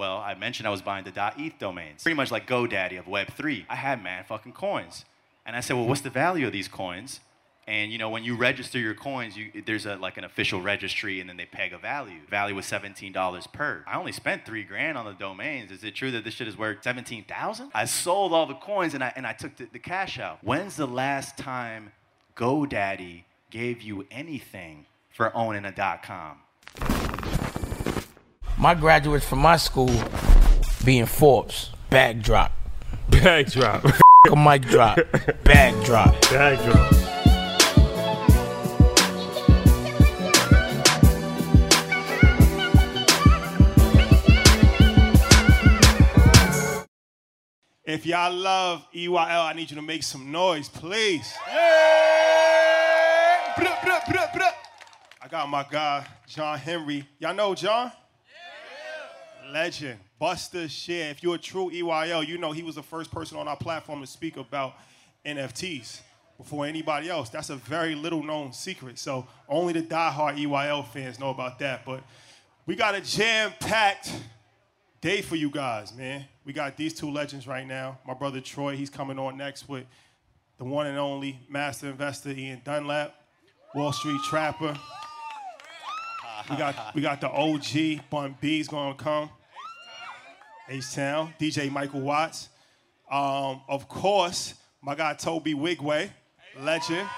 Well, I mentioned I was buying the .eth domains. Pretty much like GoDaddy of Web3. I had mad fucking coins. And I said, well, what's the value of these coins? And you know, when you register your coins, you, there's a, like an official registry, and then they peg a value. Value was seventeen dollars per. I only spent three grand on the domains. Is it true that this shit is worth seventeen thousand? I sold all the coins and I and I took the, the cash out. When's the last time GoDaddy gave you anything for owning a .com? My graduates from my school being Forbes, bag drop, Bag drop. a mic drop, bag drop. Bag drop. If y'all love EYL, I need you to make some noise, please. I got my guy, John Henry. Y'all know John? Legend. Buster shit. If you're a true EYL, you know he was the first person on our platform to speak about NFTs before anybody else. That's a very little known secret. So only the diehard EYL fans know about that. But we got a jam-packed day for you guys, man. We got these two legends right now. My brother Troy, he's coming on next with the one and only master investor Ian Dunlap, Wall Street Trapper. We got we got the OG Bun B's gonna come. H Town, DJ Michael Watts. Um, of course, my guy Tobe Nwigwe, legend,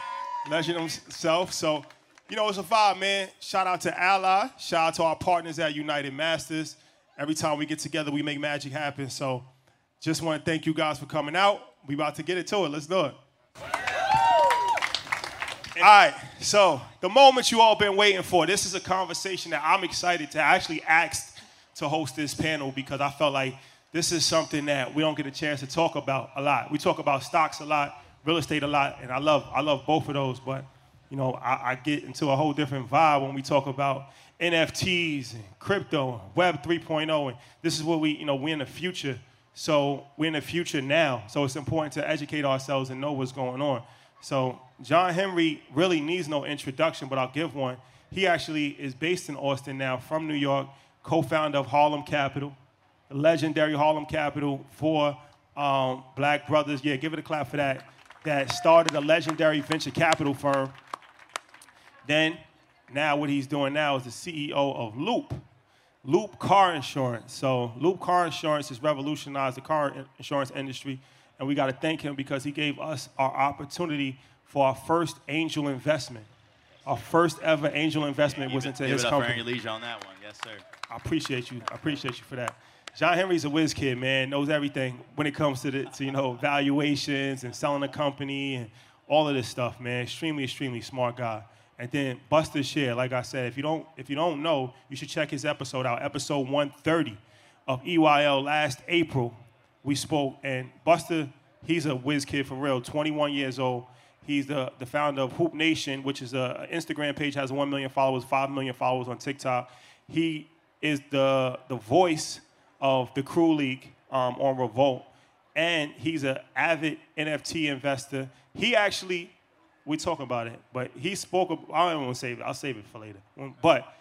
legend himself. So, you know, it's a vibe, man. Shout out to Ally. Shout out to our partners at United Masters. Every time we get together, we make magic happen. So, just want to thank you guys for coming out. We about to get it to it. Let's do it. All right, so the moment you all been waiting for. This is a conversation that I'm excited to actually ask to host this panel because I felt like this is something that we don't get a chance to talk about a lot. We talk about stocks a lot, real estate a lot, and I love I love both of those. But you know, I, I get into a whole different vibe when we talk about NFTs and crypto and Web 3.0, and this is what we you know we're in the future. So we're in the future now. So it's important to educate ourselves and know what's going on. So John Henry really needs no introduction, but I'll give one. He actually is based in Austin now, from New York, co-founder of Harlem Capital, legendary Harlem Capital for um, Black Brothers. Yeah, give it a clap for that. That started a legendary venture capital firm. Then, now what he's doing now is the CEO of Loop. Loop Car Insurance. So Loop Car Insurance has revolutionized the car insurance industry, and we got to thank him because he gave us our opportunity for our first angel investment. Our first ever angel investment was into Give his it up company. for Ernie Leisure on that one. Yes, sir. I appreciate you. I appreciate you for that. John Henry's a whiz kid, man. Knows everything when it comes to the to, you know valuations and selling a company and all of this stuff, man. Extremely, extremely smart guy. And then Buster Share, like I said, if you don't if you don't know, you should check his episode out, episode 130 of EYL last April. We spoke, and Buster, he's a whiz kid for real, 21 years old. He's the, the founder of Hoop Nation, which is an Instagram page, has 1 million followers, 5 million followers on TikTok. He is the, the voice of the Crew League um, on Revolt. And he's an avid NFT investor. He actually, we talk about it, but he spoke, I don't even want to save it, I'll save it for later. But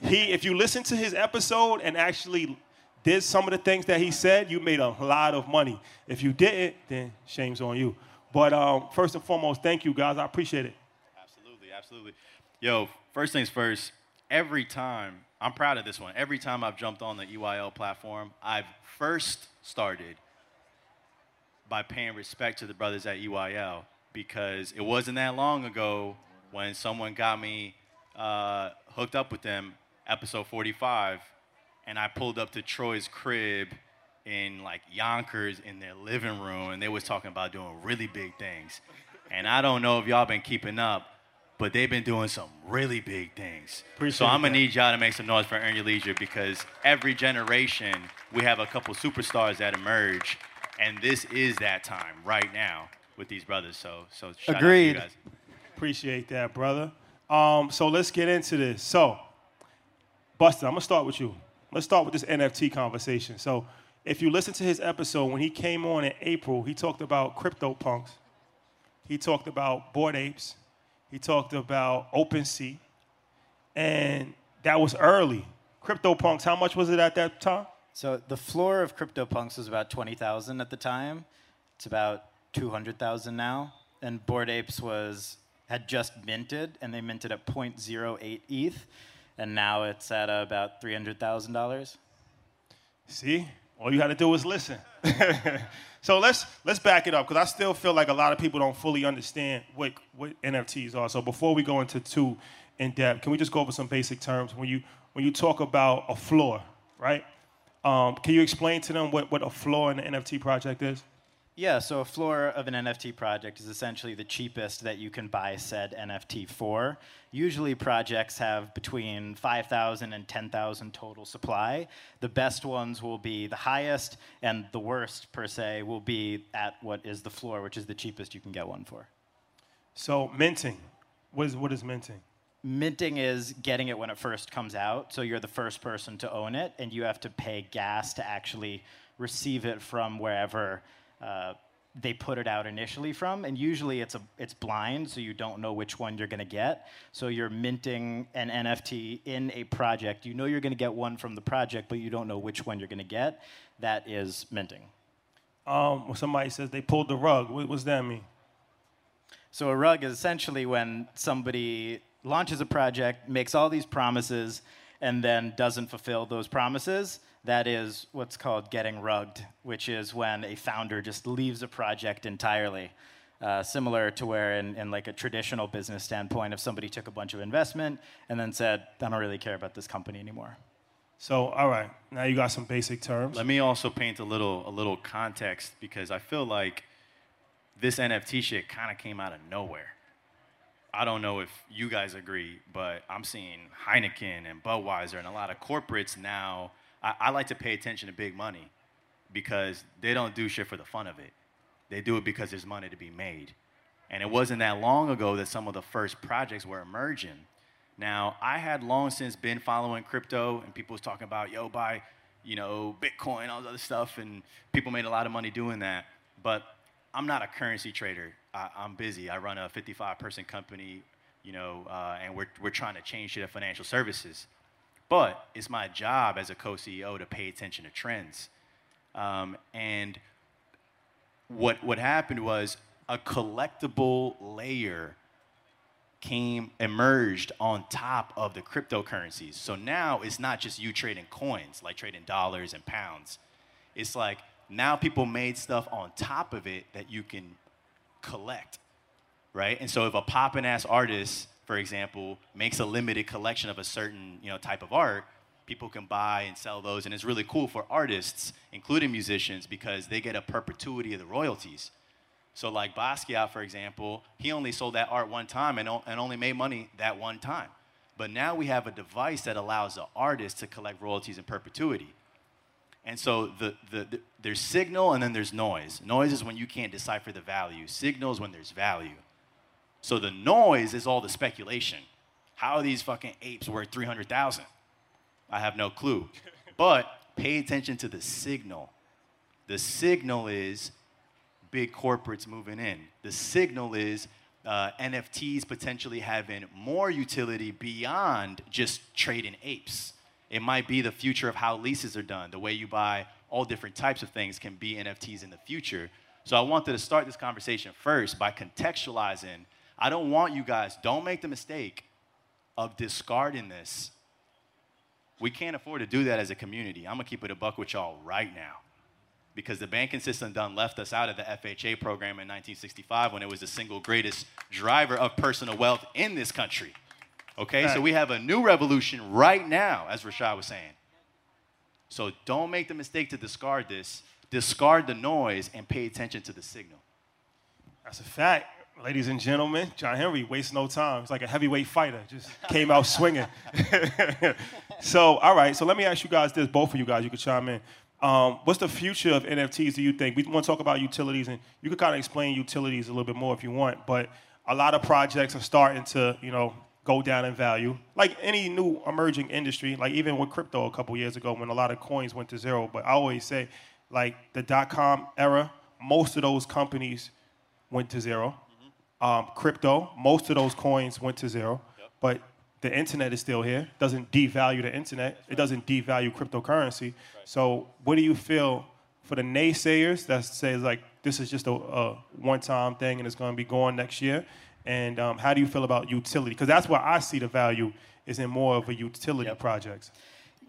he, if you listen to his episode and actually did some of the things that he said, you made a lot of money. If you didn't, then shame's on you. But um, first and foremost, thank you guys. I appreciate it. Absolutely, absolutely. Yo, first things first, every time, I'm proud of this one. Every time I've jumped on the EYL platform, I've first started by paying respect to the brothers at EYL because it wasn't that long ago when someone got me uh, hooked up with them, episode 45, and I pulled up to Troy's crib in like Yonkers in their living room, and they was talking about doing really big things. And I don't know if y'all been keeping up, but they've been doing some really big things. Appreciate so I'm gonna that. need y'all to make some noise for Earn Your Leisure because every generation we have a couple superstars that emerge, and this is that time right now with these brothers. So so shout Agreed. out to you guys. Appreciate that, brother. Um, so let's get into this. So, Buster, I'm gonna start with you. Let's start with this NFT conversation. So, if you listen to his episode when he came on in April, he talked about crypto punks. He talked about Bored Apes. He talked about OpenSea, and that was early. Crypto punks. How much was it at that time? So the floor of CryptoPunks was about 20,000 at the time. It's about 200,000 now. And Bored Apes was had just minted, and they minted at 0.08 ETH, and now it's at uh, about $300,000. See, all you had to do was listen. so let's let's back it up because I still feel like a lot of people don't fully understand what what NFTs are. So before we go into too in depth, can we just go over some basic terms when you when you talk about a floor, right? Um, can you explain to them what, what a floor in the NFT project is? Yeah, so a floor of an NFT project is essentially the cheapest that you can buy said NFT for. Usually projects have between 5,000 and 10,000 total supply. The best ones will be the highest, and the worst, per se, will be at what is the floor, which is the cheapest you can get one for. So minting, what is what is minting? Minting is getting it when it first comes out, so you're the first person to own it, and you have to pay gas to actually receive it from wherever uh, they put it out initially from. And usually it's a it's blind, so you don't know which one you're going to get. So you're minting an NFT in a project. You know you're going to get one from the project, but you don't know which one you're going to get. That is minting. Um, somebody says they pulled the rug, what does that mean? So a rug is essentially when somebody launches a project, makes all these promises, and then doesn't fulfill those promises. That is what's called getting rugged, which is when a founder just leaves a project entirely. Uh, similar to where, in, in like a traditional business standpoint, if somebody took a bunch of investment and then said, "I don't really care about this company anymore." So all right, now you got some basic terms. Let me also paint a little a little context because I feel like this NFT shit kind of came out of nowhere. I don't know if you guys agree, but I'm seeing Heineken and Budweiser and a lot of corporates now. I, I like to pay attention to big money because they don't do shit for the fun of it. They do it because there's money to be made. And it wasn't that long ago that some of the first projects were emerging. Now, I had long since been following crypto, and people was talking about, yo, buy, you know, Bitcoin, all this other stuff, and people made a lot of money doing that. But I'm not a currency trader. I, I'm busy. I run a 55-person company, you know, uh, and we're, we're trying to change shit at financial services. But it's my job as a co-CEO to pay attention to trends. Um, and what, what happened was a collectible layer came emerged on top of the cryptocurrencies. So now it's not just you trading coins, like trading dollars and pounds. It's like now people made stuff on top of it that you can collect, right? And so if a poppin' ass artist, for example, makes a limited collection of a certain you know type of art, people can buy and sell those, and it's really cool for artists, including musicians, because they get a perpetuity of the royalties. So like Basquiat, for example, he only sold that art one time and, and only made money that one time. But now we have a device that allows the artist to collect royalties in perpetuity. And so the, the, the, there's signal and then there's noise. Noise is when you can't decipher the value. Signal is when there's value. So the noise is all the speculation. How are these fucking apes worth 300,000? I have no clue. But pay attention to the signal. The signal is big corporates moving in. The signal is uh, NFTs potentially having more utility beyond just trading apes. It might be the future of how leases are done. The way you buy all different types of things can be NFTs in the future. So I wanted to start this conversation first by contextualizing. I don't want you guys, don't make the mistake of discarding this. We can't afford to do that as a community. I'm gonna keep it a buck with y'all right now because the banking system done left us out of the FHA program in 1965 when it was the single greatest driver of personal wealth in this country. Okay, so we have a new revolution right now, as Rashad was saying. So don't make the mistake to discard this. Discard the noise and pay attention to the signal. That's a fact. Ladies and gentlemen, John Henry wastes no time. It's like a heavyweight fighter, just came out swinging. so, all right, so let me ask you guys this, both of you guys, you can chime in. Um, what's the future of NFTs, do you think? We want to talk about utilities, and you can kind of explain utilities a little bit more if you want, but a lot of projects are starting to, you know, go down in value. Like any new emerging industry, like even with crypto a couple years ago when a lot of coins went to zero. But I always say, like the dot com era, most of those companies went to 0 mm-hmm. Um, crypto, most of those coins went to zero. Yep. But the internet is still here. Doesn't devalue the internet. It doesn't devalue cryptocurrency. Right. So, what do you feel for the naysayers that says like this is just a, a one-time thing and it's going to be gone next year? And um, how do you feel about utility? Because that's where I see the value is in more of a utility yep. projects.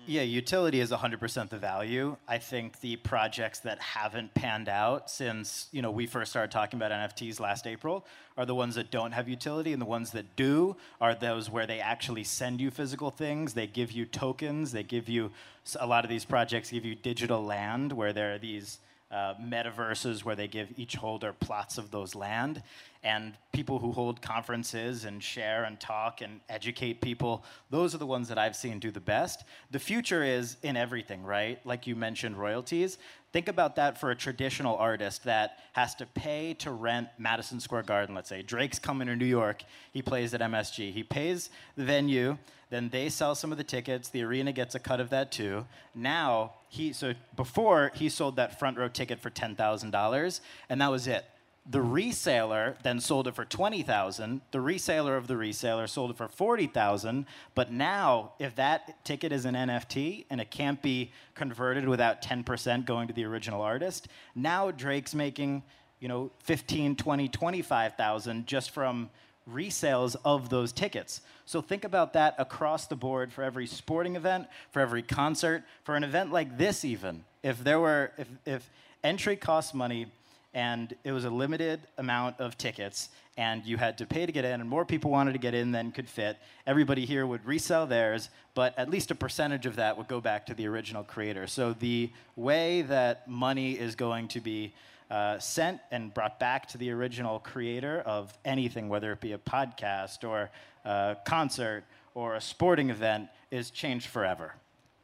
Yeah, utility is 100% the value. I think the projects that haven't panned out since you know we first started talking about NFTs last April are the ones that don't have utility, and the ones that do are those where they actually send you physical things. They give you tokens. They give you a lot of these projects give you digital land, where there are these uh, metaverses where they give each holder plots of those land. And people who hold conferences and share and talk and educate people, those are the ones that I've seen do the best. The future is in everything, right? Like you mentioned, royalties. Think about that for a traditional artist that has to pay to rent Madison Square Garden, let's say. Drake's coming to New York, he plays at MSG. He pays the venue, then they sell some of the tickets, the arena gets a cut of that too. Now, he so before he sold that front row ticket for $10,000 and that was it. The reseller then sold it for 20,000. The reseller of the reseller sold it for 40,000, but now if that ticket is an NFT and it can't be converted without 10% going to the original artist, now Drake's making, you know, 15, 20, 25,000 just from resales of those tickets. So think about that across the board for every sporting event, for every concert, for an event like this even. If there were if, if entry costs money and it was a limited amount of tickets and you had to pay to get in and more people wanted to get in than could fit, everybody here would resell theirs, but at least a percentage of that would go back to the original creator. So the way that money is going to be uh, sent and brought back to the original creator of anything, whether it be a podcast or a concert or a sporting event, is changed forever.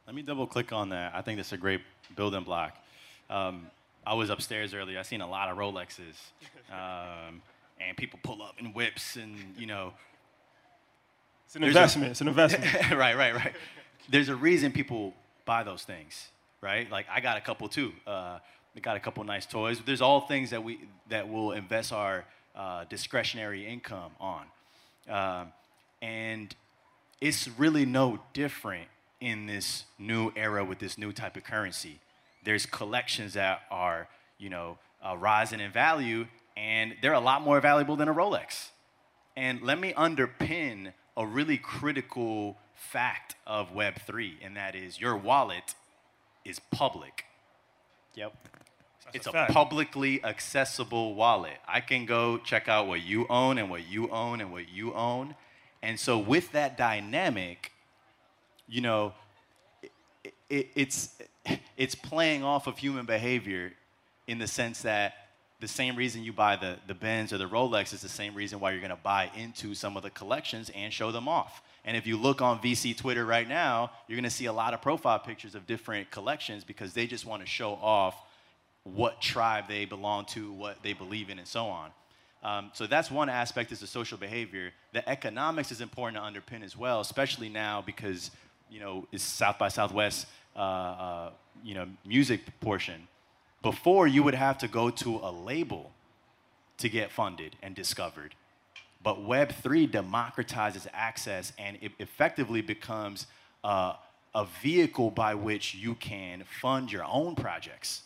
Let me double click on that. I think that's a great building block. Um, I was upstairs earlier. I seen a lot of Rolexes, um, and people pull up in whips, and you know. It's an investment. A, it's an investment. right, right, right. There's a reason people buy those things, right? Like I got a couple too. Uh, we got a couple nice toys. There's all things that we that will invest our uh, discretionary income on, um, and it's really no different in this new era with this new type of currency. There's collections that are you know uh, rising in value, and they're a lot more valuable than a Rolex. And let me underpin a really critical fact of Web3, and that is your wallet is public. Yep. it's a a, publicly accessible wallet. I can go check out what you own and what you own and what you own. And so, with that dynamic, you know, it, it, it's, it's playing off of human behavior in the sense that the same reason you buy the, the Benz or the Rolex is the same reason why you're going to buy into some of the collections and show them off. And if you look on VC Twitter right now, you're going to see a lot of profile pictures of different collections because they just want to show off what tribe they belong to, what they believe in, and so on. Um, so that's one aspect is the social behavior. The economics is important to underpin as well, especially now because you know it's South by Southwest, uh, uh, you know, music portion. Before you would have to go to a label to get funded and discovered. But Web3 democratizes access and it effectively becomes uh, a vehicle by which you can fund your own projects.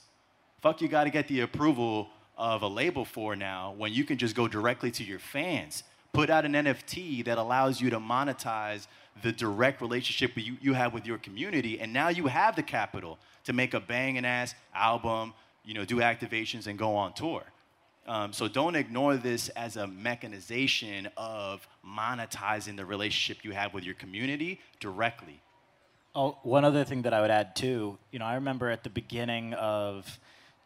Fuck, you got to get the approval of a label for now when you can just go directly to your fans. Put out an NFT that allows you to monetize the direct relationship you, you have with your community, and now you have the capital to make a banging ass album, you know, do activations and go on tour. Um, so don't ignore this as a mechanization of monetizing the relationship you have with your community directly. Oh, one other thing that I would add too, you know, I remember at the beginning of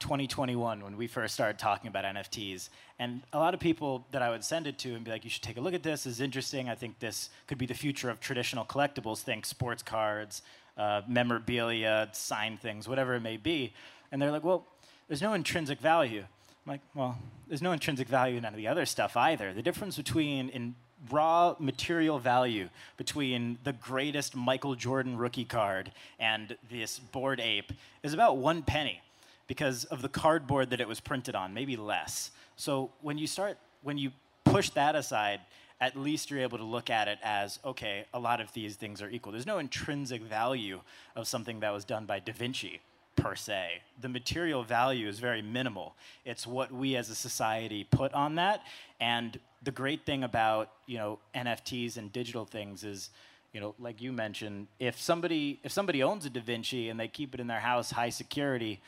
2021 when we first started talking about NFTs, and a lot of people that I would send it to and be like, "You should take a look at this. This is interesting. I think this could be the future of traditional collectibles. Think sports cards, uh, memorabilia, signed things, whatever it may be." And they're like, "Well, there's no intrinsic value." I'm like, "Well, there's no intrinsic value in any of the other stuff either. The difference between in raw material value between the greatest Michael Jordan rookie card and this Bored Ape is about one penny because of the cardboard that it was printed on, maybe less. So when you start, when you push that aside, at least you're able to look at it as okay, a lot of these things are equal. There's no intrinsic value of something that was done by Da Vinci per se. The material value is very minimal. It's what we as a society put on that. And the great thing about, you know, NFTs and digital things is, you know, like you mentioned, if somebody if somebody owns a Da Vinci and they keep it in their house high security,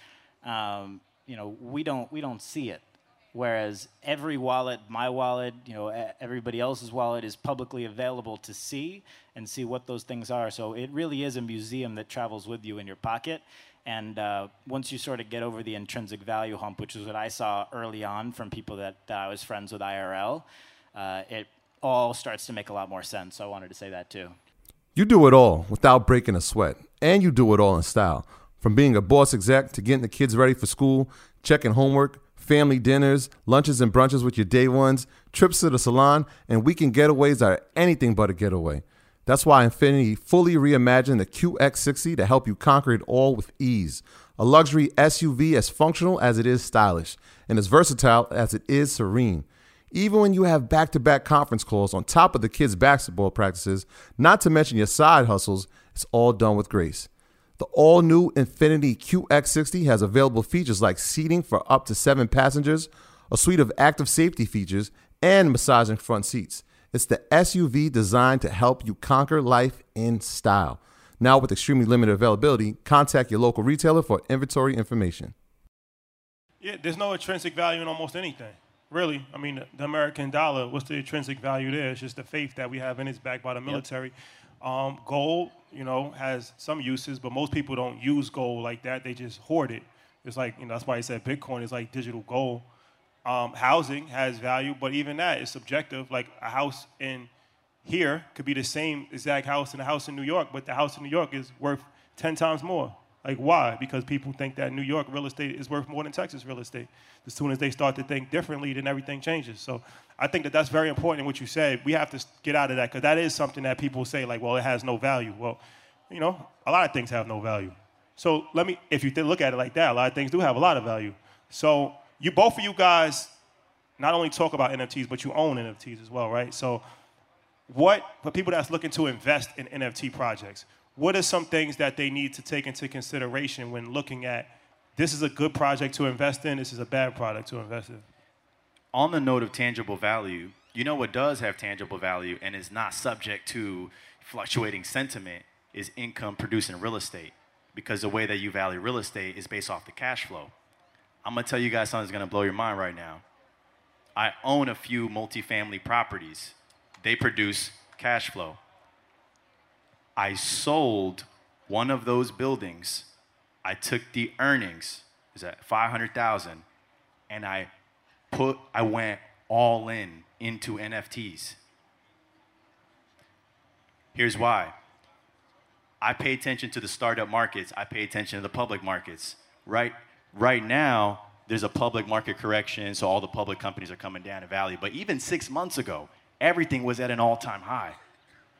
um, you know, we don't we don't see it. Whereas every wallet, my wallet, you know, everybody else's wallet is publicly available to see and see what those things are. So it really is a museum that travels with you in your pocket. And uh, once you sort of get over the intrinsic value hump, which is what I saw early on from people that, that I was friends with IRL, uh, it all starts to make a lot more sense. So I wanted to say that too. You do it all without breaking a sweat, and you do it all in style. From being a boss exec to getting the kids ready for school, checking homework, family dinners, lunches and brunches with your day ones, trips to the salon, and weekend getaways are anything but a getaway. That's why Infiniti fully reimagined the QX60 to help you conquer it all with ease. A luxury SUV as functional as it is stylish, and as versatile as it is serene. Even when you have back to back conference calls on top of the kids' basketball practices, not to mention your side hustles, it's all done with grace. The all new Infiniti QX60 has available features like seating for up to seven passengers, a suite of active safety features, and massaging front seats. It's the SUV designed to help you conquer life in style. Now, with extremely limited availability, contact your local retailer for inventory information. Yeah, there's no intrinsic value in almost anything. Really, I mean, the American dollar. What's the intrinsic value there? It's just the faith that we have in it's backed by the military. Um, gold, you know, has some uses, but most people don't use gold like that. They just hoard it. It's like you know that's why I said Bitcoin is like digital gold. Um, housing has value, but even that is subjective. Like a house in here could be the same exact house in a house in New York, but the house in New York is worth 10 times more. Like, why? Because people think that New York real estate is worth more than Texas real estate. As soon as they start to think differently, then everything changes. So I think that that's very important in what you said. We have to get out of that because that is something that people say, like, well, it has no value. Well, you know, a lot of things have no value. So let me, if you look at it like that, a lot of things do have a lot of value. So you, both of you guys, not only talk about NFTs, but you own NFTs as well, right? So what for people that's looking to invest in NFT projects, what are some things that they need to take into consideration when looking at this is a good project to invest in, this is a bad product to invest in? on the note of tangible value, You know what does have tangible value and is not subject to fluctuating sentiment is income producing real estate. Because the way that you value real estate is based off the cash flow. I'm gonna tell you guys something that's gonna blow your mind right now. I own a few multifamily properties. They produce cash flow. I sold one of those buildings. I took the earnings, is that 500,000, and I put I went all in into NFTs. Here's why. I pay attention to the startup markets. I pay attention to the public markets. Right, right now, there's a public market correction, so all the public companies are coming down in value. But even six months ago, everything was at an all-time high.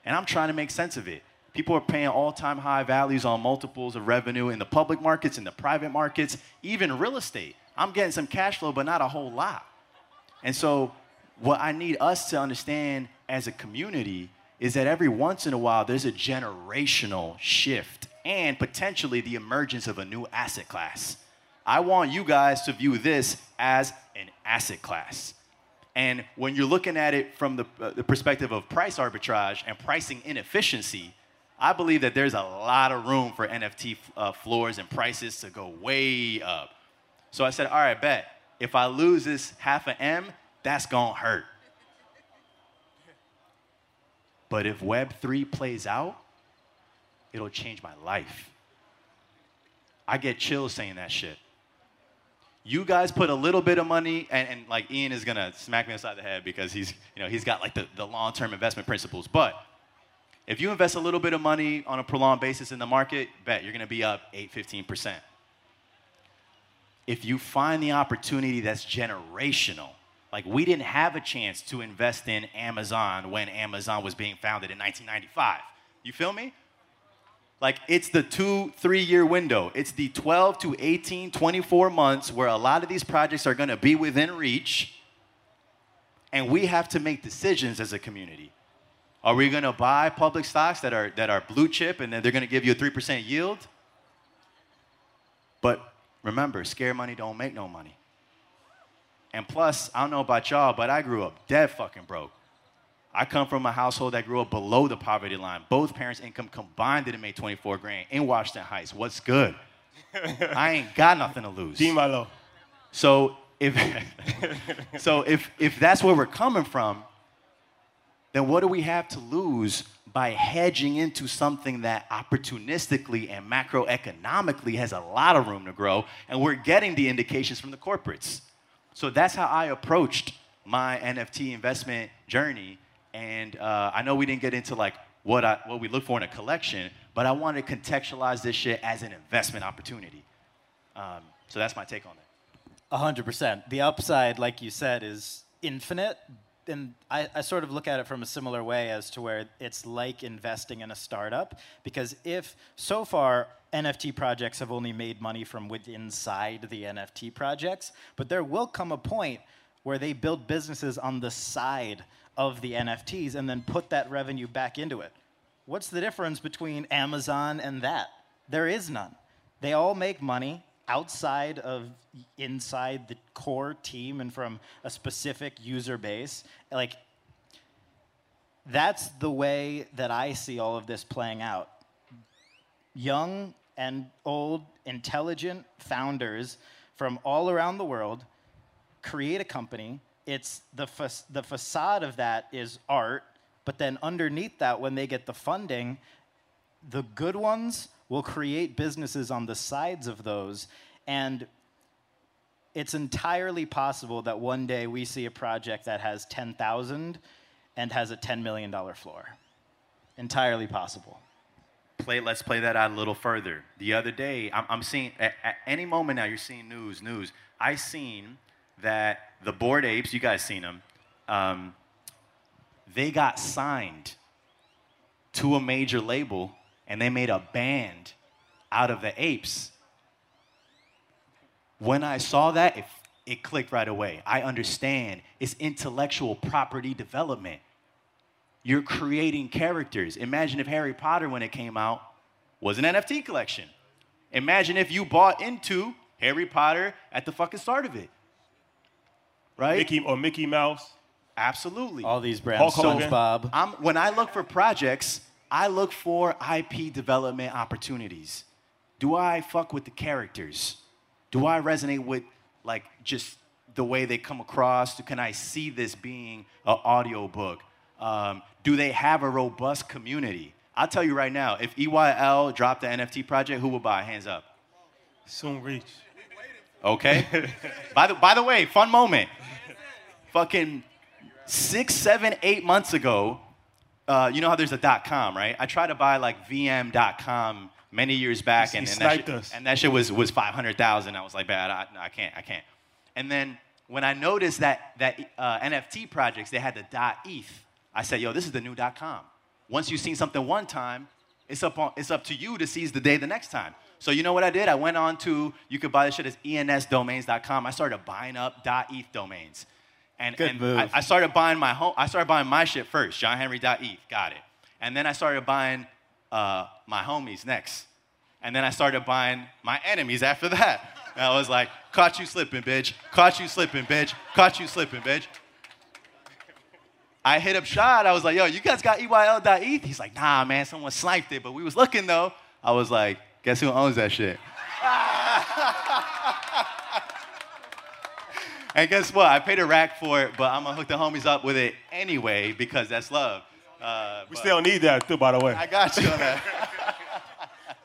And I'm trying to make sense of it. People are paying all-time high values on multiples of revenue in the public markets, in the private markets, even real estate. I'm getting some cash flow, but not a whole lot. And so, what I need us to understand as a community is that every once in a while there's a generational shift and potentially the emergence of a new asset class. I want you guys to view this as an asset class. And when you're looking at it from the, uh, the perspective of price arbitrage and pricing inefficiency, I believe that there's a lot of room for NFT uh, floors and prices to go way up. So I said, all right, bet. If I lose this half an M, that's gonna hurt. But if Web3 plays out, it'll change my life. I get chills saying that shit. You guys put a little bit of money, and, and like Ian is gonna smack me upside the head because he's, you know, he's got like the, the long-term investment principles. But if you invest a little bit of money on a prolonged basis in the market, bet you're gonna be up 8, 15%. If you find the opportunity that's generational, like we didn't have a chance to invest in Amazon when Amazon was being founded in 1995. You feel me? Like it's the two, three year window. It's the 12 to 18, 24 months where a lot of these projects are gonna be within reach. And we have to make decisions as a community. Are we gonna buy public stocks that are, that are blue chip and then they're gonna give you a 3% yield? But remember, scare money don't make no money. And plus, I don't know about y'all, but I grew up dead fucking broke. I come from a household that grew up below the poverty line. Both parents' income combined didn't make 24 grand in Washington Heights. What's good? I ain't got nothing to lose. Malo. So if so if if that's where we're coming from, then what do we have to lose by hedging into something that opportunistically and macroeconomically has a lot of room to grow, and we're getting the indications from the corporates. So that's how I approached my NFT investment journey. And uh, I know we didn't get into like what, I, what we look for in a collection, but I wanted to contextualize this shit as an investment opportunity. Um, so that's my take on it. 100%. The upside, like you said, is infinite. And I, I, sort of look at it from a similar way as to where it's like investing in a startup. Because if so far NFT projects have only made money from within inside the NFT projects, but there will come a point where they build businesses on the side of the NFTs and then put that revenue back into it. What's the difference between Amazon and that? There is none. They all make money outside of inside the core team and from a specific user base. Like that's the way that I see all of this playing out. Young and old, intelligent founders from all around the world create a company. It's the, fa- the facade of that is art, but then underneath that, when they get the funding, the good ones will create businesses on the sides of those. And it's entirely possible that one day we see a project that has 10,000 and has a $10 million floor. Entirely possible play, let's play that out a little further. The other day, I'm, I'm seeing, at, at, any moment now, you're seeing news, news. I seen that the Bored Apes, you guys seen them, um, they got signed to a major label and they made a band out of the apes. When I saw that, it, it clicked right away. I understand it's intellectual property development. You're creating characters. Imagine if Harry Potter, when it came out, was an NFT collection. Imagine if you bought into Harry Potter at the fucking start of it. Right? Mickey or Mickey Mouse. Absolutely. All these brands, Hulk Hogan. SpongeBob. I'm, when I look for projects, I look for IP development opportunities. Do I fuck with the characters? Do I resonate with like just the way they come across? Can I see this being an audiobook? Um, do they have a robust community? I'll tell you right now, if EYL dropped the NFT project, who would buy? Hands up. Soon reach. Okay. by the by the way, fun moment. Fucking six, seven, eight months ago, uh, you know how there's a dot com, right? I tried to buy like VM.com many years back, He and, and that shit, us. and that shit was was five hundred thousand. I was like, bad, I, no, I can't, I can't. And then when I noticed that that uh, NFT projects they had the dot ETH, I said, yo, this is the new dot com. Once you've seen something one time, it's up on, it's up to you to seize the day the next time. So you know what I did? I went on to you could buy this shit as ensdomains.com. I started buying up .eth domains. And, Good and move. I, I started buying my home. I started buying my shit first, johnhenry.eth. Got it. And then I started buying uh, my homies next. And then I started buying my enemies after that. And I was like, caught you slipping, bitch. Caught you slipping, bitch. Caught you slipping, bitch. I hit up Shad. I was like, yo, you guys got EYL.eth? He's like, nah, man, someone sniped it, but we was looking though. I was like, guess who owns that shit? and guess what? I paid a rack for it, but I'm gonna hook the homies up with it anyway because that's love. Uh, We still need that too, by the way. I got you on that.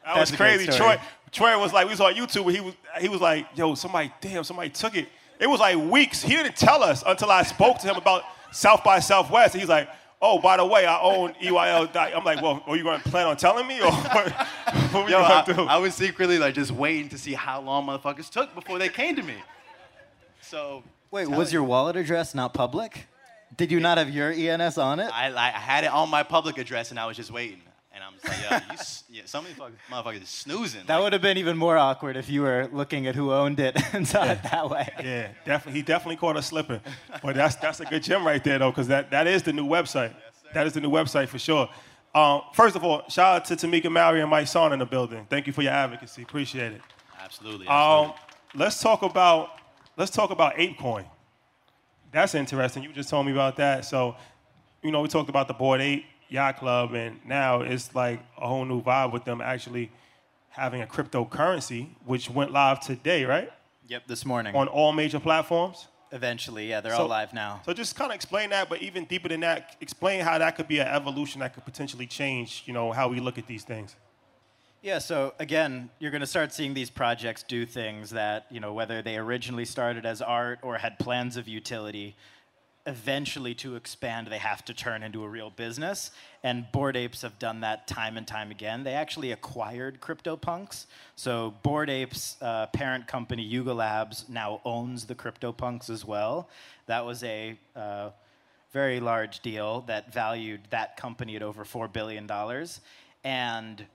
Was crazy. Troy, Troy was like, we was on YouTube, and he was, he was like, yo, somebody, damn, somebody took it. It was like weeks. He didn't tell us until I spoke to him about South by Southwest. He's like, oh, by the way, I own EYL. I'm like, well, are you going to plan on telling me, or what, Yo, going I, to do? I was secretly like just waiting to see how long motherfuckers took before they came to me. So Wait, was you. your wallet address not public? Did you not have your ENS on it? I, I had it on my public address and I was just waiting. And I'm just like, yo, you, s- yeah, some of these fuck- motherfuckers is snoozing. That Like, would have been even more awkward if you were looking at who owned it and saw it that way. Yeah, definitely. He definitely caught us slipping. But that's that's a good gem right there, though, because that, that is the new website. that is the new website for sure. Um, first of all, shout out to Tamika Mallory and Mysonne in the building. Thank you for your advocacy. Appreciate it. Absolutely. Um, absolutely. let's talk about let's talk about ApeCoin. That's interesting. You just told me about that. So, you know, we talked about the Bored Ape Yacht Club, and now it's like a whole new vibe with them actually having a cryptocurrency, which went live today, right? Yep, this morning. On all major platforms. Eventually, yeah, they're So- all live now. So just kind of explain that, but even deeper than that, explain how that could be an evolution that could potentially change, you know, how we look at these things. Yeah, so again, you're going to start seeing these projects do things that, you know, whether they originally started as art or had plans of utility, eventually to expand, they have to turn into a real business. And Bored Apes have done that time and time again. They actually acquired CryptoPunks. So Bored Apes' uh, parent company, Yuga Labs, now owns the CryptoPunks as well. That was a uh, very large deal that valued that company at over $4 billion. And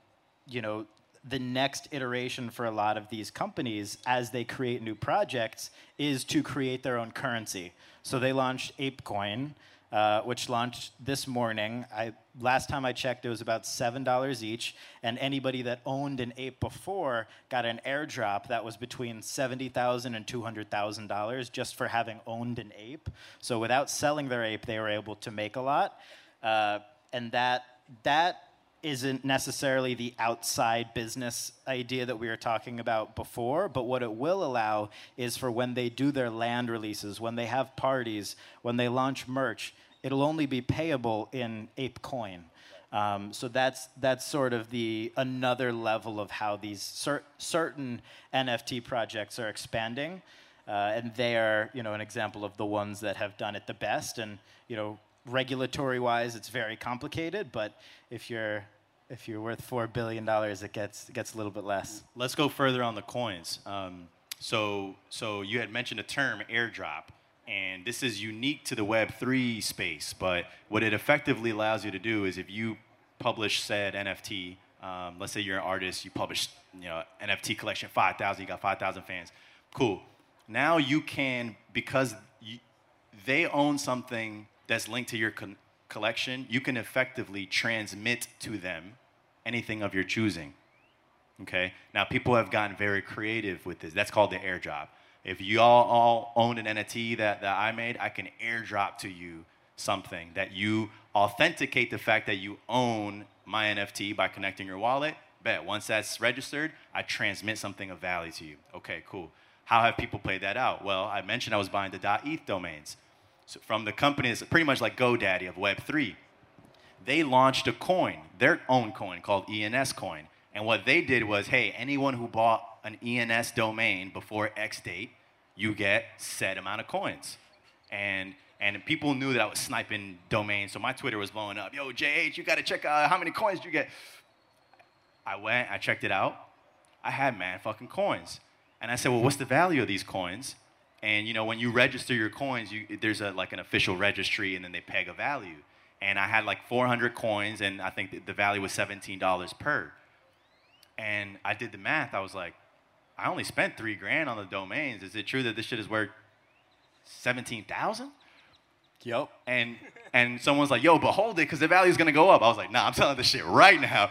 you know, the next iteration for a lot of these companies as they create new projects is to create their own currency. So they launched ApeCoin, uh, which launched this morning. I, last time I checked, it was about $7 each, and anybody that owned an ape before got an airdrop that was between $70,000 and $200,000 just for having owned an ape. So without selling their ape, they were able to make a lot. Uh, and that, that isn't necessarily the outside business idea that we were talking about before, but what it will allow is for when they do their land releases, when they have parties, when they launch merch, it'll only be payable in ApeCoin. Um, so that's that's sort of the another level of how these cer- certain NFT projects are expanding, uh, and they are you know an example of the ones that have done it the best. And you know regulatory wise, it's very complicated, but if you're if you're worth four billion dollars, it gets it gets a little bit less. Let's go further on the coins. Um, so, so you had mentioned a term, airdrop, and this is unique to the Web3 space. But what it effectively allows you to do is if you publish said NFT, um, let's say you're an artist, you publish, you know, NFT collection 5,000, you got 5,000 fans. Cool. Now you can, because you, they own something that's linked to your con- collection, you can effectively transmit to them anything of your choosing. Okay? Now, people have gotten very creative with this. That's called the airdrop. if you all, all own an NFT that, that I made, I can airdrop to you something that you authenticate the fact that you own my NFT by connecting your wallet. Bet. Once that's registered, I transmit something of value to you. Okay, cool. How have people played that out? Well, I mentioned I was buying the .eth domains so from the company that's pretty much like GoDaddy of Web3. They launched a coin, their own coin called ENS Coin. And what they did was, hey, anyone who bought an ENS domain before X date, you get set amount of coins. And and people knew that I was sniping domains, so my Twitter was blowing up. Yo, JH, you gotta check out how many coins you get. I went, I checked it out. I had man fucking coins. And I said, well, what's the value of these coins? And you know, when you register your coins, you, there's a, like an official registry, and then they peg a value. And I had like 400 coins, and I think the value was $17 per. And I did the math. I was like, I only spent three grand on the domains. Is it true that this shit is worth 17,000? Yep. And and someone's like, yo, but hold it, because the value's gonna go up. I was like, nah, I'm selling this shit right now.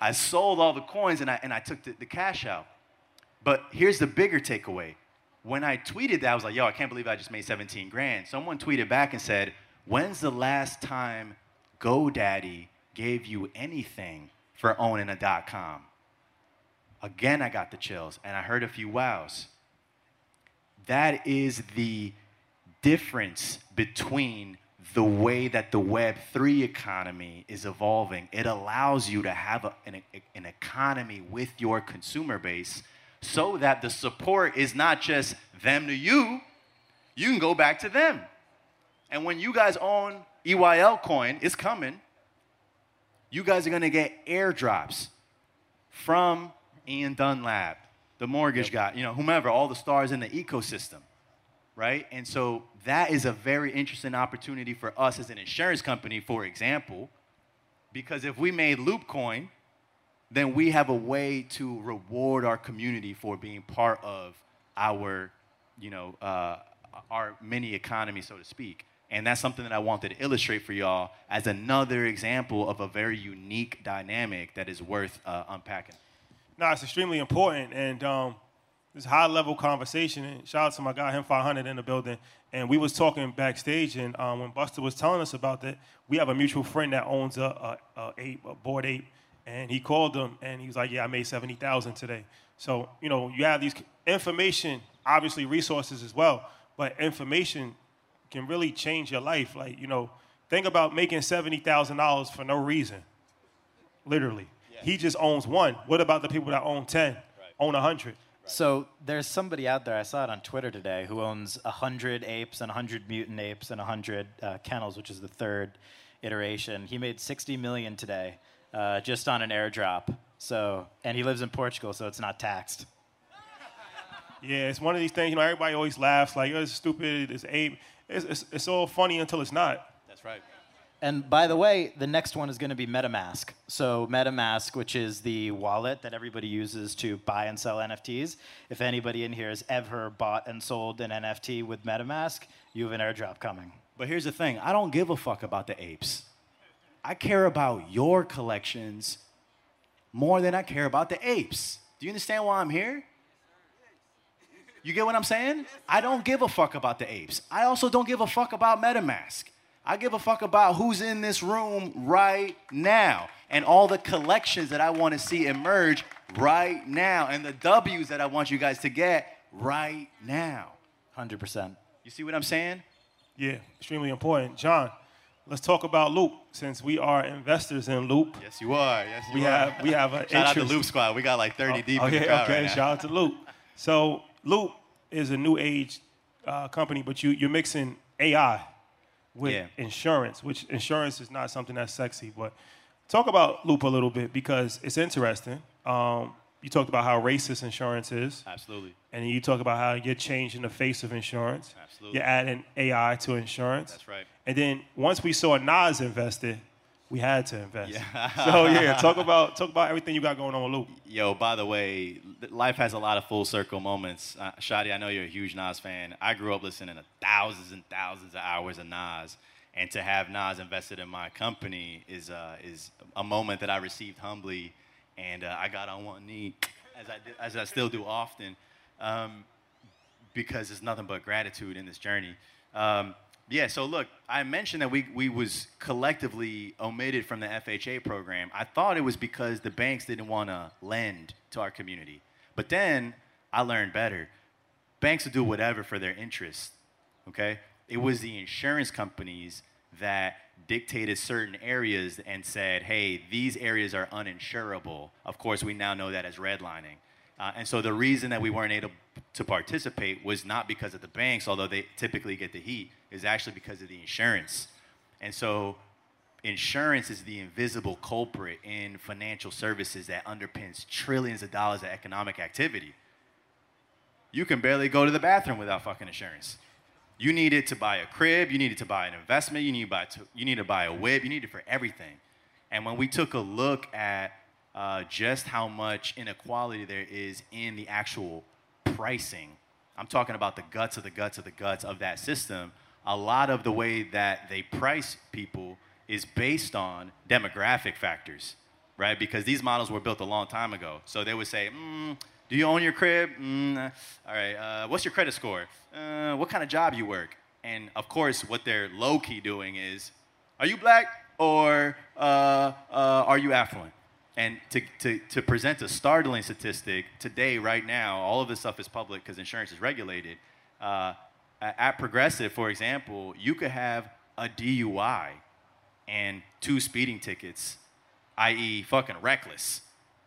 I sold all the coins and I and I took the, the cash out. But here's the bigger takeaway. When I tweeted that, I was like, yo, I can't believe I just made 17 grand. Someone tweeted back and said, When's the last time GoDaddy gave you anything for owning a dot com? Again, I got the chills and I heard a few wows. That is the difference between the way that the Web3 economy is evolving. It allows you to have a, an, an economy with your consumer base so that the support is not just them to you, you can go back to them. And when you guys own EYL coin, it's coming. You guys are gonna get airdrops from Ian Dunlap, the mortgage guy, you know, whomever, all the stars in the ecosystem, right? And so that is a very interesting opportunity for us as an insurance company, for example, because if we made Loopcoin, then we have a way to reward our community for being part of our, you know, uh, our mini economy, so to speak. And that's something that I wanted to illustrate for y'all as another example of a very unique dynamic that is worth uh, unpacking. No, it's extremely important. And um, this high level conversation. And shout out to my guy, him 500 in the building. And we was talking backstage, and um, when Buster was telling us about that, we have a mutual friend that owns a, a, a ape, a Bored Ape, and he called them and he was like, "Yeah, I made 70,000 today." So you know, you have these information, obviously resources as well, but information can really change your life. Like you know, think about making seventy thousand dollars for no reason, literally. He just owns one. What about the people that own ten, own a hundred? So there's somebody out there, I saw it on Twitter today, who owns 100 apes and 100 mutant apes and 100 uh, kennels, which is the third iteration. He made 60 million today uh, just on an airdrop. So, and he lives in Portugal, so it's not taxed. Yeah, it's one of these things. You know, everybody always laughs like, "Oh, it's stupid. It's ape." It's, it's, it's all funny until it's not. That's right. And by the way, the next one is going to be MetaMask. So, MetaMask, which is the wallet that everybody uses to buy and sell NFTs. If anybody in here has ever bought and sold an NFT with MetaMask, you have an airdrop coming. But here's the thing I don't give a fuck about the apes. I care about your collections more than I care about the apes. Do you understand why I'm here? You get what I'm saying? I don't give a fuck about the apes. I also don't give a fuck about MetaMask. I give a fuck about who's in this room right now and all the collections that I want to see emerge right now and the W's that I want you guys to get right now. 100%. You see what I'm saying? Yeah, extremely important. John, let's talk about Loop since we are investors in Loop. Yes, you are. Yes, you We are. have we have a Shout out to Loop Squad. We got like 30 deep Oh in the crowd okay. right now. Shout out to Loop. So Loop is a new age uh, company, but you you're mixing AI with Yeah. insurance, which insurance is not something that's sexy. But talk about Loop a little bit because it's interesting. Um, you talked about how racist insurance is, Absolutely. and you talk about how you're changing the face of insurance. Absolutely. You're adding AI to insurance. That's right. And then once we saw Nas invested, we had to invest. Yeah. so yeah, talk about talk about everything you got going on with Loop. Yo, by the way, life has a lot of full circle moments. Uh, Shadi, I know you're a huge Nas fan. I grew up listening to thousands and thousands of hours of Nas, and to have Nas invested in my company is uh, is a moment that I received humbly, and uh, I got on one knee, as I did, as I still do often. Um, because there's nothing but gratitude in this journey. Um, yeah, so look, I mentioned that we, we was collectively omitted from the FHA program. I thought it was because the banks didn't want to lend to our community. But then I learned better. Banks will do whatever for their interest, okay? It was the insurance companies that dictated certain areas and said, hey, these areas are uninsurable. Of course, we now know that as redlining. Uh, and so the reason that we weren't able to participate was not because of the banks, although they typically get the heat, is actually because of the insurance. And so insurance is the invisible culprit in financial services that underpins trillions of dollars of economic activity. You can barely go to the bathroom without fucking insurance. You need it to buy a crib, you need it to buy an investment, you need to buy, to, you need to buy a whip, you need it for everything. And when we took a look at uh, just how much inequality there is in the actual pricing, I'm talking about the guts of the guts of the guts of that system. A lot of the way that they price people is based on demographic factors, right? Because these models were built a long time ago. So they would say, mm, do you own your crib? Mm, all right. Uh, what's your credit score? Uh, what kind of job you work? And of course, what they're low key doing is, are you black or uh, uh, are you affluent? And to, to, to present a startling statistic today, right now, all of this stuff is public because insurance is regulated. At Progressive, for example, you could have a DUI and two speeding tickets, i.e., fucking reckless.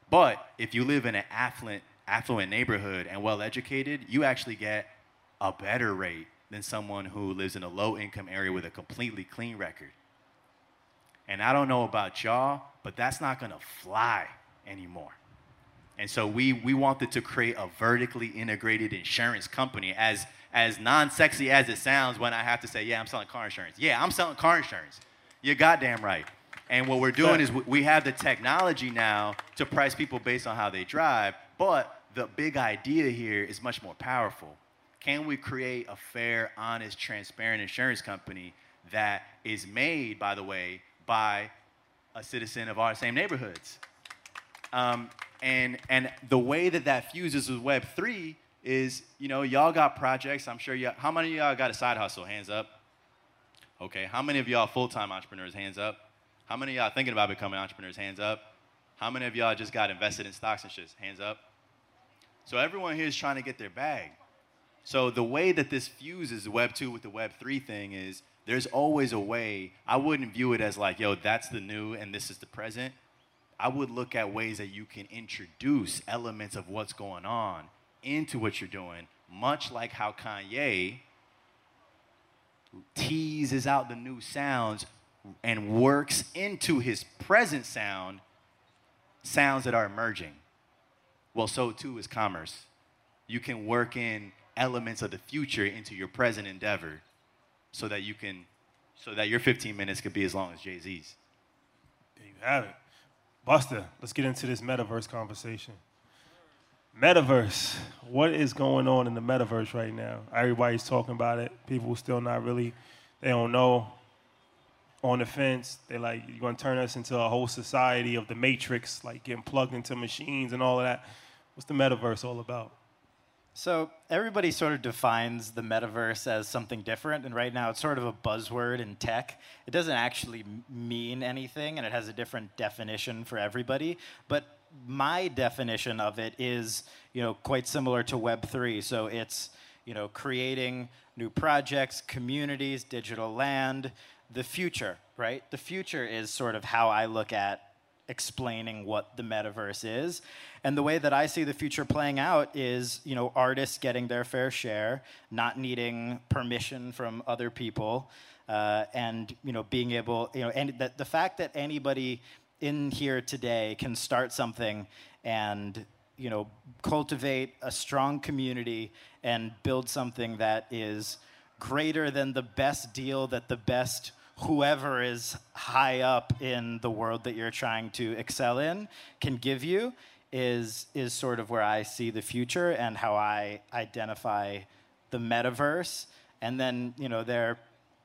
But if you live in an affluent affluent neighborhood and well educated, you actually get a better rate than someone who lives in a low income area with a completely clean record. And I don't know about y'all, but that's not gonna fly anymore. And so we, we wanted to create a vertically integrated insurance company as, as non-sexy as it sounds when I have to say, yeah, I'm selling car insurance. Yeah, I'm selling car insurance. You're goddamn right. And what we're doing is we have the technology now to price people based on how they drive, but the big idea here is much more powerful. Can we create a fair, honest, transparent insurance company that is made, by the way, by a citizen of our same neighborhoods? Um, and, and the way that that fuses with Web3 is, you know, y'all got projects. I'm sure y'all, how many of y'all got a side hustle? Hands up. Okay, how many of y'all full time entrepreneurs? Hands up. How many of y'all thinking about becoming entrepreneurs? Hands up. How many of y'all just got invested in stocks and shit? Hands up. So everyone here is trying to get their bag. So the way that this fuses the Web 2 with the Web 3 thing is there's always a way. I wouldn't view it as like, yo, that's the new and this is the present. I would look at ways that you can introduce elements of what's going on into what you're doing, much like how Kanye teases out the new sounds and works into his present sound sounds that are emerging. Well, so too is commerce. You can work in elements of the future into your present endeavor so that you can so that your 15 minutes could be as long as Jay-Z's. There you have it. Buster, let's get into this metaverse conversation. Metaverse. What is going on in the metaverse right now? Everybody's talking about it. People still not really, they don't know. On the fence, they're like, you're gonna turn us into a whole society of the matrix, like getting plugged into machines and all of that. What's the metaverse all about? So everybody sort of defines the metaverse as something different, and right now it's sort of a buzzword in tech. It doesn't actually mean anything, and it has a different definition for everybody. But my definition of it is, you know, quite similar to Web three. So it's, you know, creating new projects, communities, digital land, the future, right? The future is sort of how I look at explaining what the metaverse is. And the way that I see the future playing out is, you know, artists getting their fair share, not needing permission from other people, uh, and you know, being able, you know, and the, the fact that anybody in here today can start something and you know cultivate a strong community and build something that is greater than the best deal that the best whoever is high up in the world that you're trying to excel in can give you is is sort of where I see the future and how I identify the metaverse. And then you know there,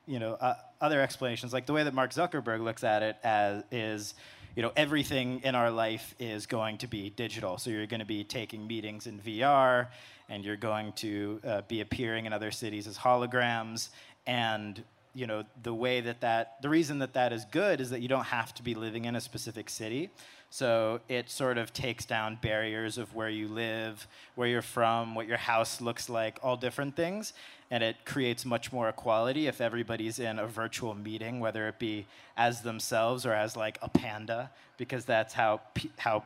you know, uh, other explanations like the way that Mark Zuckerberg looks at it as is, you know, everything in our life is going to be digital. So you're going to be taking meetings in VR, and you're going to uh, be appearing in other cities as holograms. And you know, the way that that, the reason that that is good is that you don't have to be living in a specific city. So it sort of takes down barriers of where you live, where you're from, what your house looks like, all different things. And it creates much more equality if everybody's in a virtual meeting, whether it be as themselves or as like a panda, because that's how, how,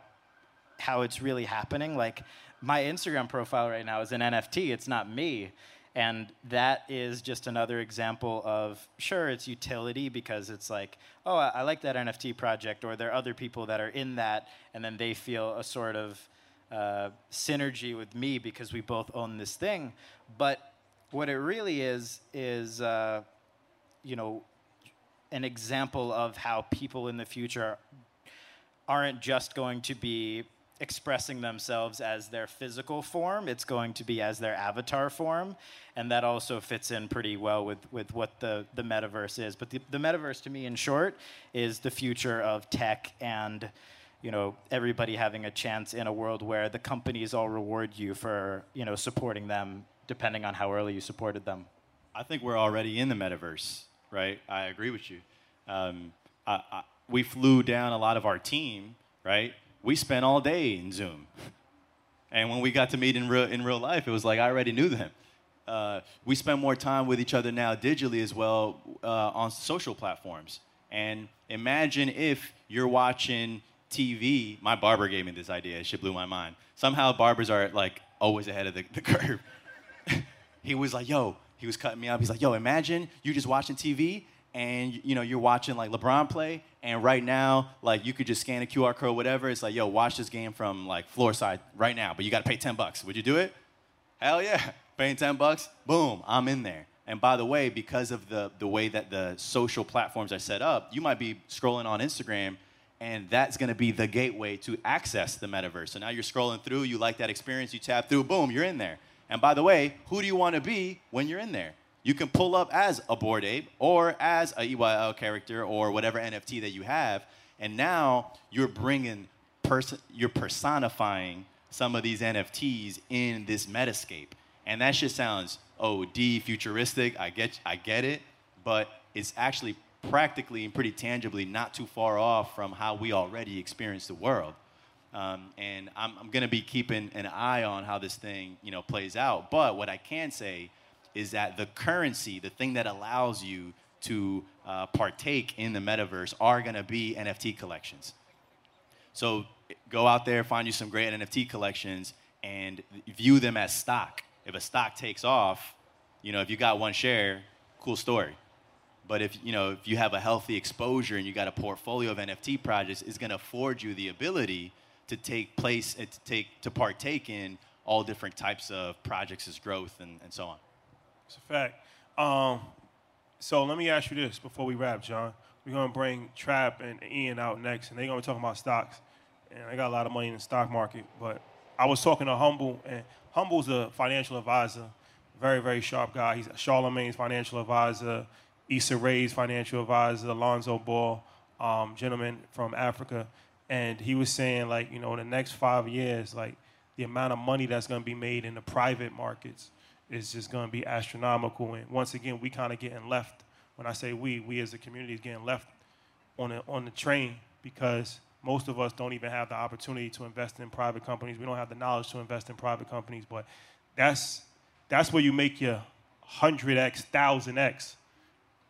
how it's really happening. Like my Instagram profile right now is an NFT, it's not me. And that is just another example of sure, it's utility because it's like, oh, I, I, like that NFT project, or there are other people that are in that, and then they feel a sort of uh, synergy with me because we both own this thing. But what it really is, is, uh, you know, an example of how people in the future aren't just going to be expressing themselves as their physical form, it's going to be as their avatar form. And that also fits in pretty well with, with what the, the metaverse is. But the, the metaverse, to me, in short, is the future of tech and you know everybody having a chance in a world where the companies all reward you for you know supporting them depending on how early you supported them. I think we're already in the metaverse, right? I agree with you. Um, I, I, we flew down a lot of our team, right? we spent all day in Zoom. And when we got to meet in real, in real life, it was like I already knew them. Uh, we spend more time with each other now digitally as well uh, on social platforms. And imagine if you're watching TV. My barber gave me this idea. It should blew my mind. Somehow barbers are like always ahead of the, the curve. He was like, yo, he was cutting me up. He's like, yo, imagine you just watching TV and you know you're watching like LeBron play, and right now like you could just scan a QR code, whatever. It's like, yo, watch this game from like floor side right now, but you got to pay ten bucks. Would you do it? Hell yeah, paying ten bucks, boom, I'm in there. And by the way, because of the the way that the social platforms are set up, you might be scrolling on Instagram. And that's gonna be the gateway to access the metaverse. So now you're scrolling through, you like that experience, you tap through, boom, you're in there. And by the way, who do you wanna be when you're in there? you can pull up as a Bored Ape or as a EYL character or whatever NFT that you have, and now you're bringing person, you're personifying some of these NFTs in this metascape, and that shit sounds OD futuristic. I get, I get it, but it's actually practically and pretty tangibly not too far off from how we already experience the world. Um, and I'm, I'm going to be keeping an eye on how this thing, you know, plays out. But what I can say is that the currency, the thing that allows you to uh, partake in the metaverse, are going to be NFT collections. So go out there, find you some great NFT collections, and view them as stock. If a stock takes off, you know, if you got one share, cool story. But if you know if you have a healthy exposure and you got a portfolio of NFT projects, it's going to afford you the ability to take place and to take to partake in all different types of projects as growth and, and so on. It's a fact. Um, so let me ask you this before we wrap, John. We're gonna bring Trap and Ian out next, and they're gonna be talking about stocks. And I got a lot of money in the stock market, but I was talking to Humble, and Humble's a financial advisor, very very sharp guy. He's Charlemagne's financial advisor, Issa Rae's financial advisor, Alonzo Ball, um, gentleman from Africa, and he was saying like you know in the next five years, like the amount of money that's gonna be made in the private markets is just going to be astronomical. And once again, we kind of getting left. When I say we, we as a community is getting left on the, on the train because most of us don't even have the opportunity to invest in private companies. We don't have the knowledge to invest in private companies. But that's that's where you make your hundred x, thousand x,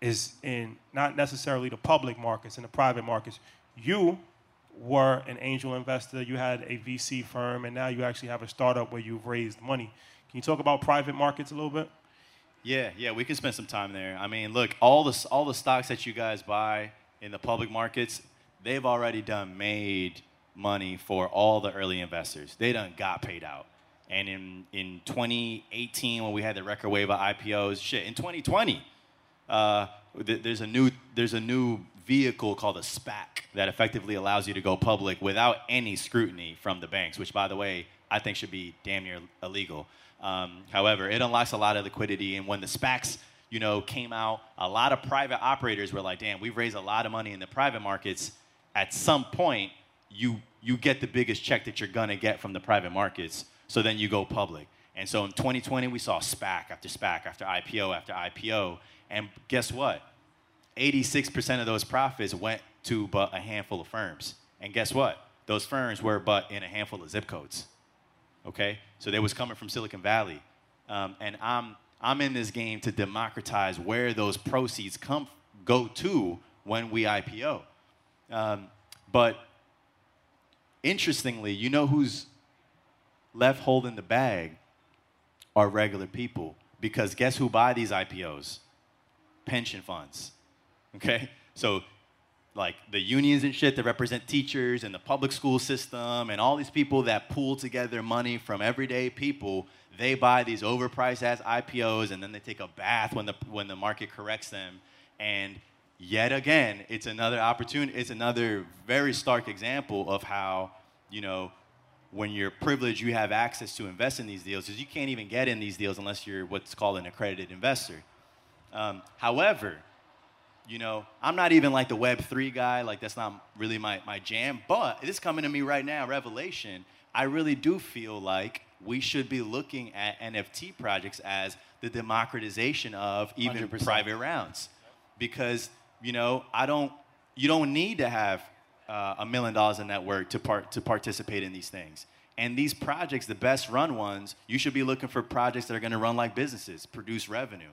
is in not necessarily the public markets, in the private markets. You were an angel investor. You had a VC firm, and now you actually have a startup where you've raised money. Can you talk about private markets a little bit? Yeah, yeah, we can spend some time there. I mean, look, all the all the stocks that you guys buy in the public markets, they've already done made money for all the early investors. They done got paid out. And in in 2018, when we had the record wave of IPOs, shit, in 2020, uh, there's a new there's a new vehicle called a SPAC that effectively allows you to go public without any scrutiny from the banks, which, by the way, I think should be damn near illegal. Um, however, it unlocks a lot of liquidity, and when the SPACs you know, came out, a lot of private operators were like, damn, we've raised a lot of money in the private markets. at some point you you get the biggest check that you're gonna get from the private markets. So then you go public. And so in 2020 we saw SPAC after SPAC after IPO after IPO. And guess what? 86% of those profits went to but a handful of firms. And guess what? Those firms were but in a handful of zip codes. Okay? So they was coming from Silicon Valley. Um, and I'm, I'm in this game to democratize where those proceeds come go to when we IPO. Um, but interestingly, you know who's left holding the bag are regular people. Because guess who buy these IPOs? Pension funds. Okay? So like the unions and shit that represent teachers and the public school system and all these people that pool together money from everyday people, they buy these overpriced ass IPOs and then they take a bath when the when the market corrects them. And yet again, it's another opportunity. It's another very stark example of how you know when you're privileged, you have access to invest in these deals because you can't even get in these deals unless you're what's called an accredited investor. Um, however, you know, I'm not even like the Web3 guy, like that's not really my, my jam, but it's coming to me right now, Revelation. I really do feel like we should be looking at NFT projects as the democratization of even 100%. private rounds. Because, you know, I don't, you don't need to have uh, a million dollars in net worth to, part, to participate in these things. And these projects, the best run ones, you should be looking for projects that are going to run like businesses, produce revenue.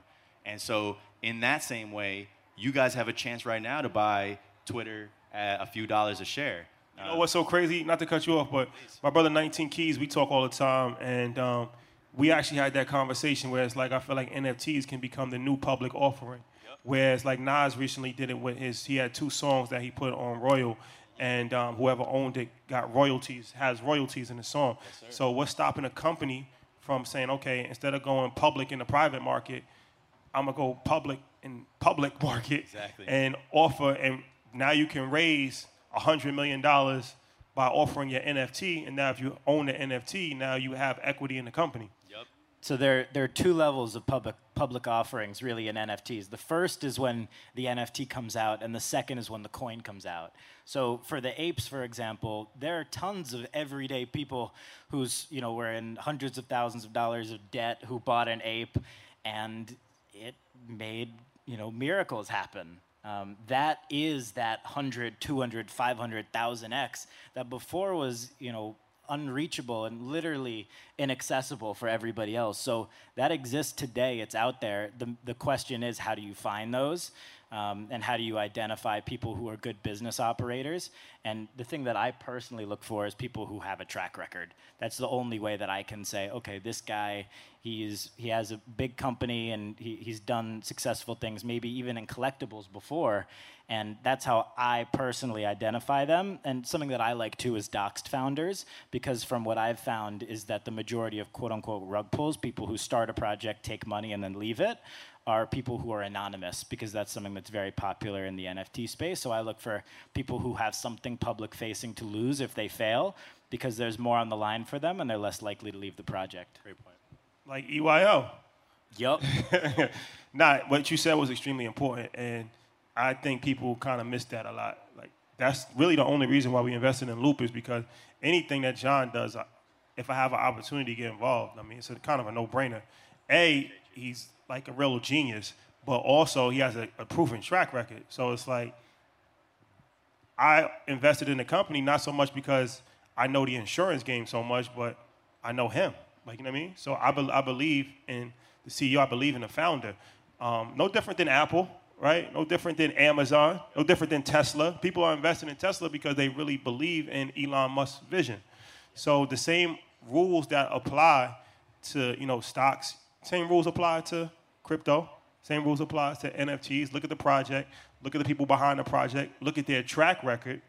And so, in that same way, you guys have a chance right now to buy Twitter at a few dollars a share. You know what's so crazy? Not to cut you off, but my brother 19 Keys, we talk all the time, and um, we actually had that conversation where it's like I feel like NFTs can become the new public offering. Whereas like Nas recently did it with his, he had two songs that he put on Royal, and um, whoever owned it got royalties, has royalties in the song. so what's stopping a company from saying, okay, instead of going public in the private market, I'm gonna go public in public market Exactly. and offer, and now you can raise a hundred million dollars by offering your NFT, and now if you own the NFT, now you have equity in the company. So there, there are two levels of public public offerings really in NFTs. The first is when the NFT comes out, and the second is when the coin comes out. So for the apes, for example, there are tons of everyday people who's you know were in hundreds of thousands of dollars of debt who bought an ape, and it made you know miracles happen. Um, that is that 100, 200, 500,000 X that before was, you know, unreachable and literally inaccessible for everybody else. So that exists today. It's out there. The, the question is, how do you find those? Um, and how do you identify people who are good business operators? And the thing that I personally look for is people who have a track record. That's the only way that I can say, okay, this guy, he's he has a big company and he, he's done successful things, maybe even in collectibles before. And that's how I personally identify them. And something that I like too is doxed founders, because from what I've found is that the majority of quote unquote rug pulls, people who start a project, take money, and then leave it, are people who are anonymous, because that's something that's very popular in the NFT space. So I look for people who have something public facing to lose if they fail, because there's more on the line for them and they're less likely to leave the project. Great point. Like EYO. Yep. nah, what you said was extremely important, and I think people kind of miss that a lot. Like that's really the only reason why we invested in Loop is because anything that John does, if I have an opportunity to get involved, I mean, it's a kind of a no-brainer. A, he's like a real genius, but also he has a, a proven track record. So it's like I invested in the company not so much because I know the insurance game so much, but I know him. Like you know what I mean? So I, be, I believe in the CEO. I believe in the founder. Um, no different than Apple, right? No different than Amazon. No different than Tesla. People are investing in Tesla because they really believe in Elon Musk's vision. So the same rules that apply to you know stocks, same rules apply to crypto. Same rules apply to NFTs. Look at the project. Look at the people behind the project. Look at their track record.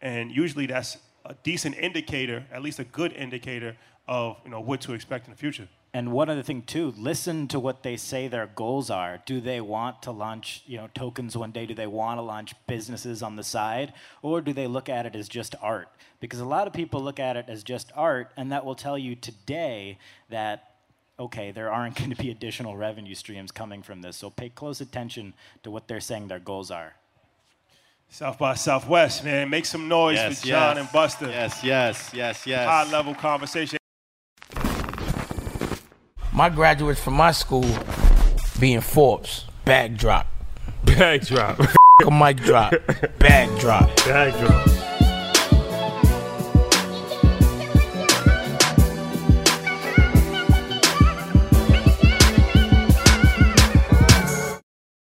And usually that's a decent indicator, at least a good indicator of you know what to expect in the future. And one other thing too, listen to what they say their goals are. Do they want to launch, you know, tokens one day? Do they want to launch businesses on the side? Or do they look at it as just art? Because a lot of people look at it as just art, and that will tell you today that okay, there aren't going to be additional revenue streams coming from this. So pay close attention to what they're saying their goals are. South by Southwest, man. Make some noise Yes, for John yes. and Buster. Yes, yes, yes, yes. High level conversation. My graduates from my school being Forbes, bag drop. Bag drop. A mic drop, bag drop. Bag drop.